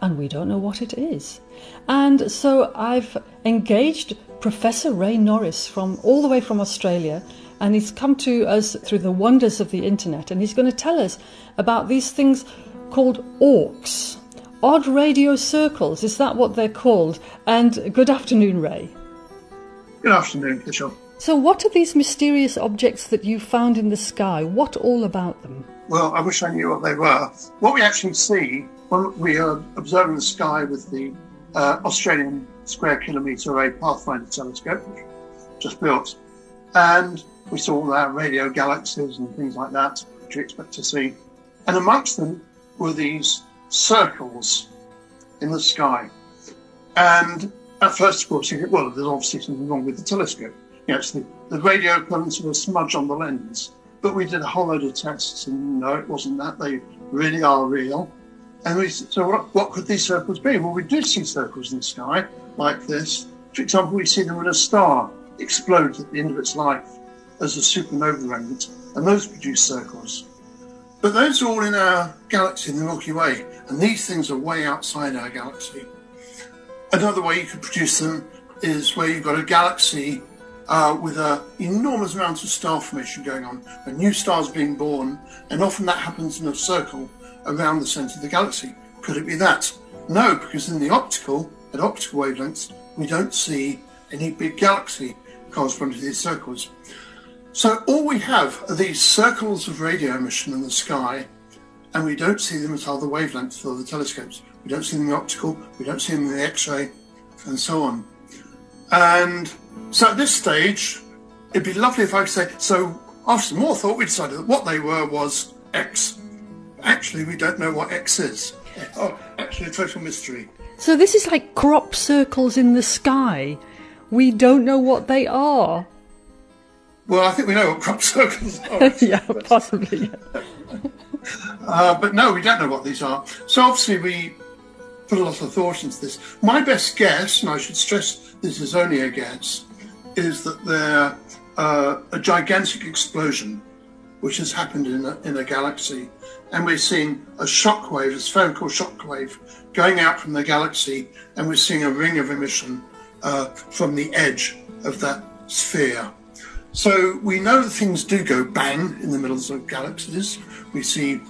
and we don't know what it is. And so I've engaged Professor Ray Norris from all the way from Australia, and he's come to us through the wonders of the internet, and he's going to tell us about these things called orcs. Odd radio circles, is that what they're called? And good afternoon, Ray. Good afternoon, Kitchell. So, what are these mysterious objects that you found in the sky? What all about them? Well, I wish I knew what they were. What we actually see when we are observing the sky with the uh, Australian Square Kilometre Array Pathfinder telescope, just built, and we saw all our radio galaxies and things like that, which you expect to see. And amongst them were these circles in the sky. And at first, of course, you think, well, there's obviously something wrong with the telescope. Know, the, the radio equivalent of a smudge on the lens. But we did a whole load of tests, and no, it wasn't that. They really are real. And we so what, what could these circles be? Well, we do see circles in the sky like this. For example, we see them when a star explodes at the end of its life as a supernova remnant, and those produce circles. But those are all in our galaxy, in the Milky Way, and these things are way outside our galaxy. Another way you could produce them is where you've got a galaxy uh, with an enormous amount of star formation going on, a new star's being born, and often that happens in a circle around the centre of the galaxy. Could it be that? No, because in the optical, at optical wavelengths, we don't see any big galaxy corresponding to these circles. So all we have are these circles of radio emission in the sky, and we don't see them at other wavelengths for the telescopes. We don't see them in the optical, we don't see them in the X-ray, and so on. And so at this stage, it'd be lovely if I could say, so after some more thought, we decided that what they were was X. Actually, we don't know what X is. Oh, actually, a total mystery. So this is like crop circles in the sky. We don't know what they are. Well, I think we know what crop circles are. yeah, possibly. uh, but no, we don't know what these are. So obviously, we put a lot of thought into this. My best guess, and I should stress this is only a guess, is that they're uh, a gigantic explosion which has happened in a, in a galaxy. And we're seeing a shockwave, a spherical shockwave, going out from the galaxy, and we're seeing a ring of emission uh, from the edge of that sphere. So we know that things do go bang in the middle of galaxies. We see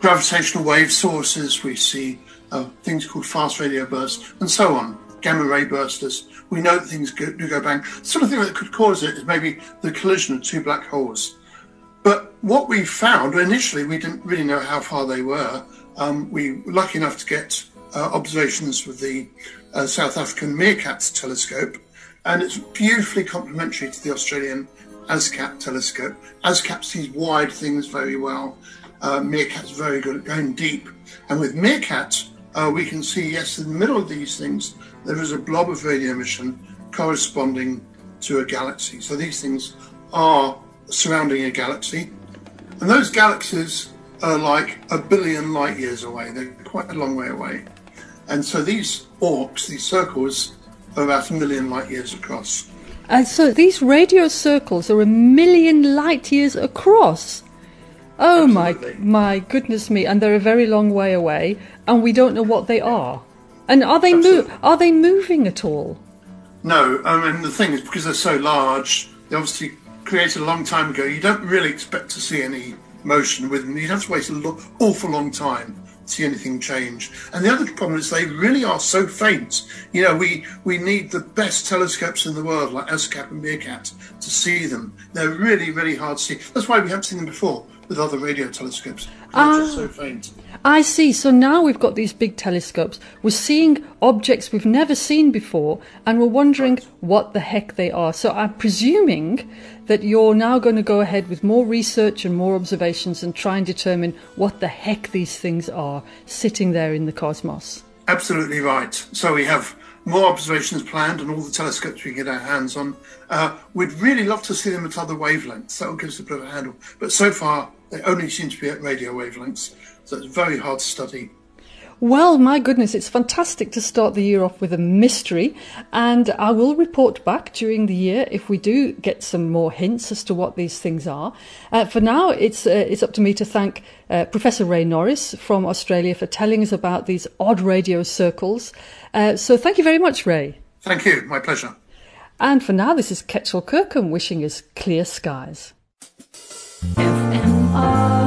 gravitational wave sources, we see uh, things called fast radio bursts, and so on, gamma ray bursters. We know that things go, do go bang. The sort of thing that could cause it is maybe the collision of two black holes. But what we found, initially we didn't really know how far they were. Um, we were lucky enough to get uh, observations with the uh, South African MeerKAT telescope, and it's beautifully complementary to the Australian ASKAP telescope. ASKAP sees wide things very well. Uh, MeerKAT's very good at going deep. And with MeerKAT, uh, we can see, yes, in the middle of these things, there is a blob of radio emission corresponding to a galaxy. So these things are surrounding a galaxy. And those galaxies are like a billion light years away. They're quite a long way away. And so these ORCs, these circles, are about a million light years across. And so these radio circles are a million light years across. Oh Absolutely. my my goodness me! And they're a very long way away, and we don't know what they are. And are they are they moving at all? No, I mean the thing is because they're so large, they obviously created a long time ago. You don't really expect to see any motion with them. You'd have to wait an lo- awful long time to see anything change. And the other problem is they really are so faint. You know, we we need the best telescopes in the world, like ASKAP and MeerKAT, to see them. They're really, really hard to see. That's why we haven't seen them before with other radio telescopes. Just so faint. I see. So now we've got these big telescopes. We're seeing objects we've never seen before, and we're wondering what the heck they are. So I'm presuming that you're now going to go ahead with more research and more observations and try and determine what the heck these things are sitting there in the cosmos. Absolutely right. So we have more observations planned and all the telescopes we can get our hands on. Uh, we'd really love to see them at other wavelengths. That will give us a bit of a handle. But so far, they only seem to be at radio wavelengths, so it's very hard to study. Well, my goodness, it's fantastic to start the year off with a mystery, and I will report back during the year if we do get some more hints as to what these things are. Uh, for now, it's uh, it's up to me to thank uh, Professor Ray Norris from Australia for telling us about these odd radio circles. Uh, so, thank you very much, Ray. Thank you, my pleasure. And for now, this is Ketchel Kirkham wishing us clear skies. FMR.